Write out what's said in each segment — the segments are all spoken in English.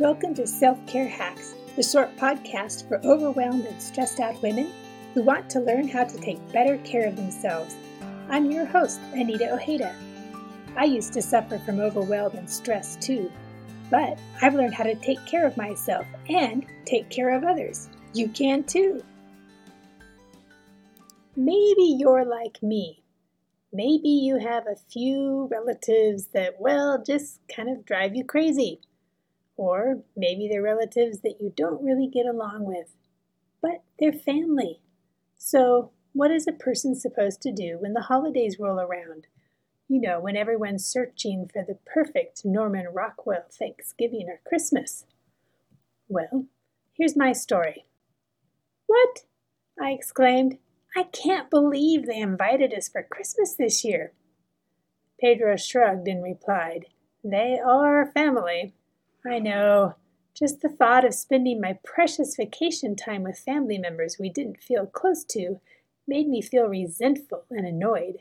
Welcome to Self Care Hacks, the short podcast for overwhelmed and stressed out women who want to learn how to take better care of themselves. I'm your host, Anita Ojeda. I used to suffer from overwhelm and stress too, but I've learned how to take care of myself and take care of others. You can too. Maybe you're like me. Maybe you have a few relatives that, well, just kind of drive you crazy. Or maybe they're relatives that you don't really get along with, but they're family. So, what is a person supposed to do when the holidays roll around? You know, when everyone's searching for the perfect Norman Rockwell Thanksgiving or Christmas. Well, here's my story. What? I exclaimed. I can't believe they invited us for Christmas this year. Pedro shrugged and replied, They are family. I know. Just the thought of spending my precious vacation time with family members we didn't feel close to made me feel resentful and annoyed.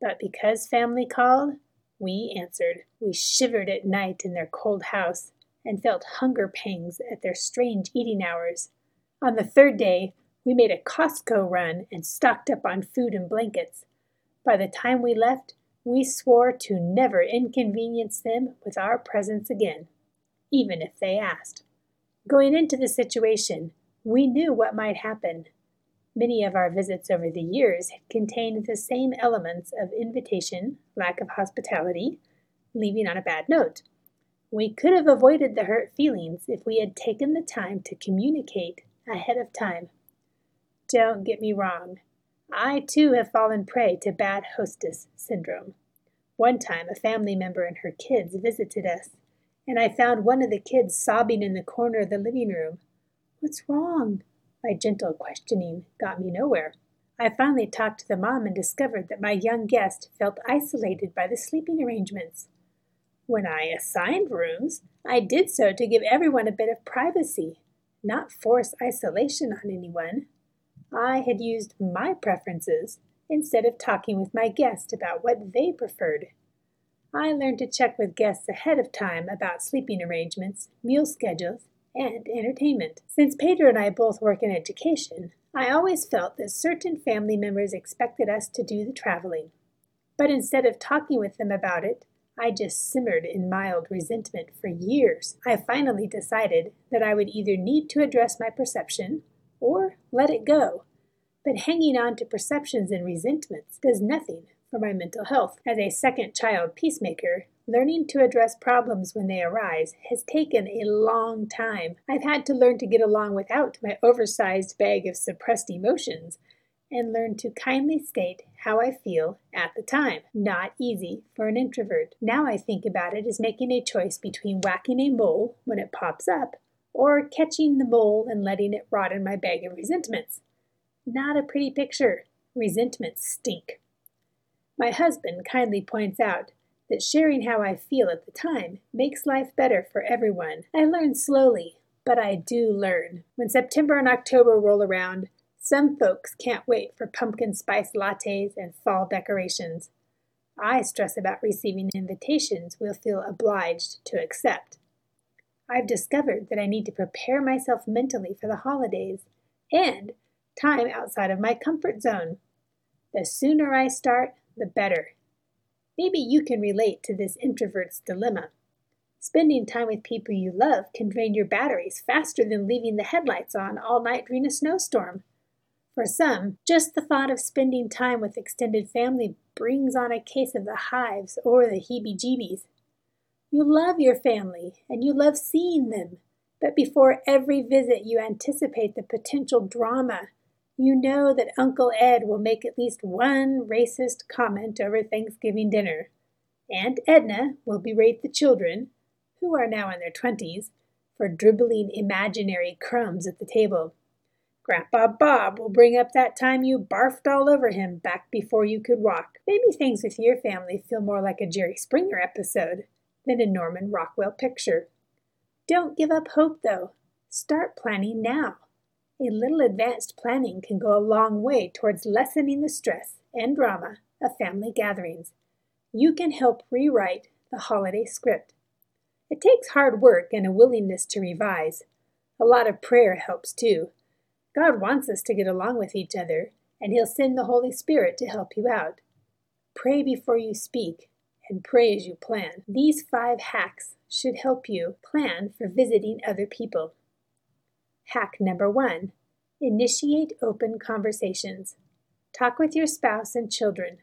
But because family called, we answered. We shivered at night in their cold house and felt hunger pangs at their strange eating hours. On the third day, we made a Costco run and stocked up on food and blankets. By the time we left, we swore to never inconvenience them with our presence again even if they asked. Going into the situation, we knew what might happen. Many of our visits over the years had contained the same elements of invitation, lack of hospitality, leaving on a bad note. We could have avoided the hurt feelings if we had taken the time to communicate ahead of time. Don't get me wrong, I too have fallen prey to bad hostess syndrome. One time, a family member and her kids visited us and I found one of the kids sobbing in the corner of the living room. What's wrong? My gentle questioning got me nowhere. I finally talked to the mom and discovered that my young guest felt isolated by the sleeping arrangements. When I assigned rooms, I did so to give everyone a bit of privacy, not force isolation on anyone. I had used my preferences instead of talking with my guest about what they preferred. I learned to check with guests ahead of time about sleeping arrangements, meal schedules, and entertainment. Since Pedro and I both work in education, I always felt that certain family members expected us to do the traveling. But instead of talking with them about it, I just simmered in mild resentment for years. I finally decided that I would either need to address my perception or let it go. But hanging on to perceptions and resentments does nothing for my mental health. As a second child peacemaker, learning to address problems when they arise has taken a long time. I've had to learn to get along without my oversized bag of suppressed emotions and learn to kindly state how I feel at the time. Not easy for an introvert. Now I think about it as making a choice between whacking a mole when it pops up or catching the mole and letting it rot in my bag of resentments. Not a pretty picture. Resentments stink. My husband kindly points out that sharing how I feel at the time makes life better for everyone. I learn slowly, but I do learn. When September and October roll around, some folks can't wait for pumpkin spice lattes and fall decorations. I stress about receiving invitations we'll feel obliged to accept. I've discovered that I need to prepare myself mentally for the holidays and time outside of my comfort zone. The sooner I start, the better. Maybe you can relate to this introvert's dilemma. Spending time with people you love can drain your batteries faster than leaving the headlights on all night during a snowstorm. For some, just the thought of spending time with extended family brings on a case of the hives or the heebie jeebies. You love your family and you love seeing them, but before every visit, you anticipate the potential drama you know that Uncle Ed will make at least one racist comment over Thanksgiving dinner. Aunt Edna will berate the children, who are now in their twenties, for dribbling imaginary crumbs at the table. Grandpa Bob will bring up that time you barfed all over him back before you could walk. Maybe things with your family feel more like a Jerry Springer episode than a Norman Rockwell picture. Don't give up hope, though. Start planning now. A little advanced planning can go a long way towards lessening the stress and drama of family gatherings. You can help rewrite the holiday script. It takes hard work and a willingness to revise. A lot of prayer helps too. God wants us to get along with each other, and He'll send the Holy Spirit to help you out. Pray before you speak, and pray as you plan. These five hacks should help you plan for visiting other people. Hack number one initiate open conversations. Talk with your spouse and children.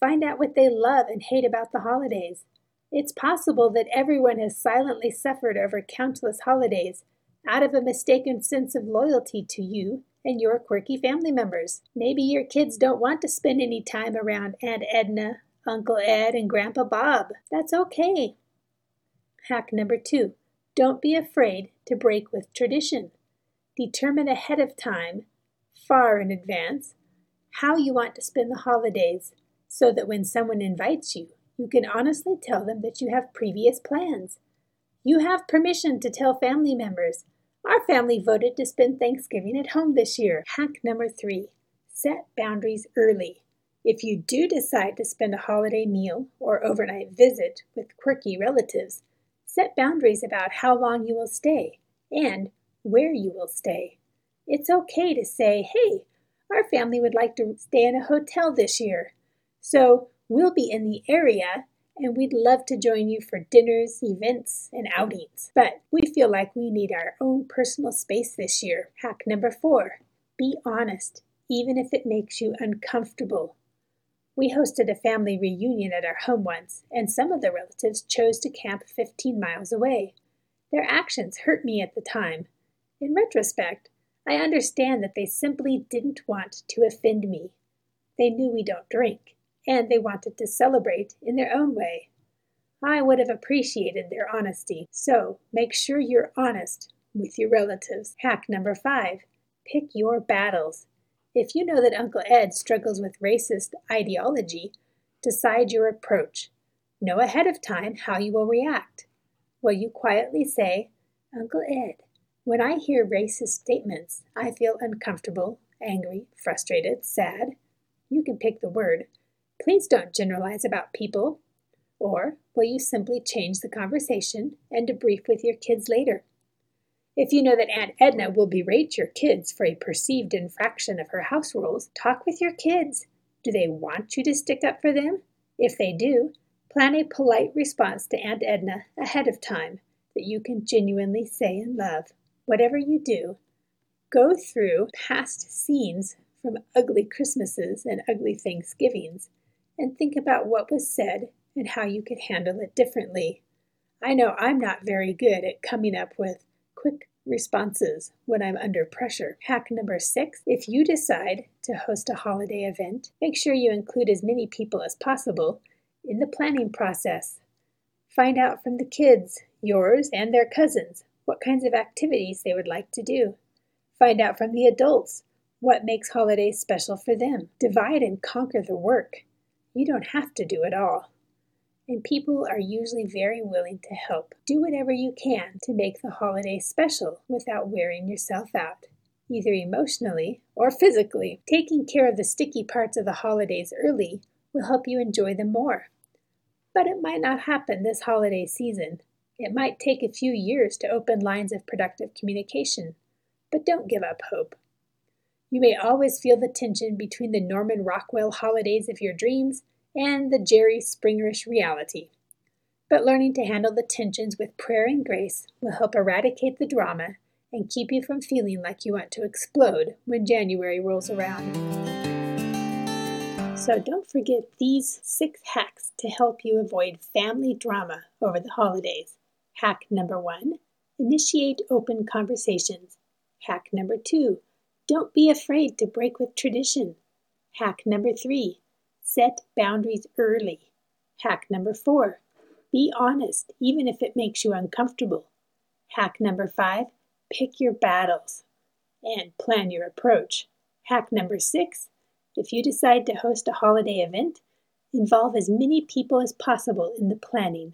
Find out what they love and hate about the holidays. It's possible that everyone has silently suffered over countless holidays out of a mistaken sense of loyalty to you and your quirky family members. Maybe your kids don't want to spend any time around Aunt Edna, Uncle Ed, and Grandpa Bob. That's okay. Hack number two don't be afraid to break with tradition. Determine ahead of time, far in advance, how you want to spend the holidays so that when someone invites you, you can honestly tell them that you have previous plans. You have permission to tell family members our family voted to spend Thanksgiving at home this year. Hack number three set boundaries early. If you do decide to spend a holiday meal or overnight visit with quirky relatives, set boundaries about how long you will stay and where you will stay. It's okay to say, hey, our family would like to stay in a hotel this year, so we'll be in the area and we'd love to join you for dinners, events, and outings. But we feel like we need our own personal space this year. Hack number four be honest, even if it makes you uncomfortable. We hosted a family reunion at our home once, and some of the relatives chose to camp 15 miles away. Their actions hurt me at the time. In retrospect, I understand that they simply didn't want to offend me. They knew we don't drink and they wanted to celebrate in their own way. I would have appreciated their honesty, so make sure you're honest with your relatives. Hack number five pick your battles. If you know that Uncle Ed struggles with racist ideology, decide your approach. Know ahead of time how you will react. Will you quietly say, Uncle Ed, when I hear racist statements, I feel uncomfortable, angry, frustrated, sad. You can pick the word. Please don't generalize about people. Or will you simply change the conversation and debrief with your kids later? If you know that Aunt Edna will berate your kids for a perceived infraction of her house rules, talk with your kids. Do they want you to stick up for them? If they do, plan a polite response to Aunt Edna ahead of time that you can genuinely say and love. Whatever you do, go through past scenes from ugly Christmases and ugly Thanksgivings and think about what was said and how you could handle it differently. I know I'm not very good at coming up with quick responses when I'm under pressure. Hack number six if you decide to host a holiday event, make sure you include as many people as possible in the planning process. Find out from the kids, yours and their cousins, what kinds of activities they would like to do. Find out from the adults what makes holidays special for them. Divide and conquer the work. You don't have to do it all. And people are usually very willing to help. Do whatever you can to make the holiday special without wearing yourself out, either emotionally or physically. Taking care of the sticky parts of the holidays early will help you enjoy them more. But it might not happen this holiday season. It might take a few years to open lines of productive communication. But don't give up hope. You may always feel the tension between the Norman Rockwell holidays of your dreams and the Jerry Springerish reality. But learning to handle the tensions with prayer and grace will help eradicate the drama and keep you from feeling like you want to explode when January rolls around. So don't forget these six hacks to help you avoid family drama over the holidays. Hack number one initiate open conversations. Hack number two don't be afraid to break with tradition. Hack number three set boundaries early. Hack number four be honest, even if it makes you uncomfortable. Hack number five pick your battles and plan your approach. Hack number six if you decide to host a holiday event, involve as many people as possible in the planning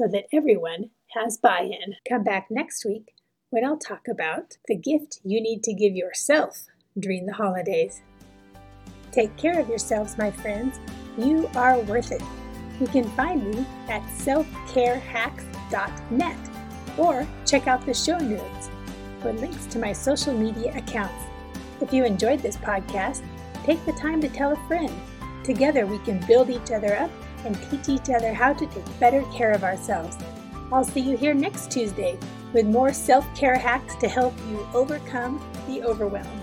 so that everyone has buy in. Come back next week when I'll talk about the gift you need to give yourself during the holidays. Take care of yourselves, my friends. You are worth it. You can find me at selfcarehacks.net or check out the show notes for links to my social media accounts. If you enjoyed this podcast, take the time to tell a friend. Together we can build each other up and teach each other how to take better care of ourselves. I'll see you here next Tuesday with more self care hacks to help you overcome the overwhelm.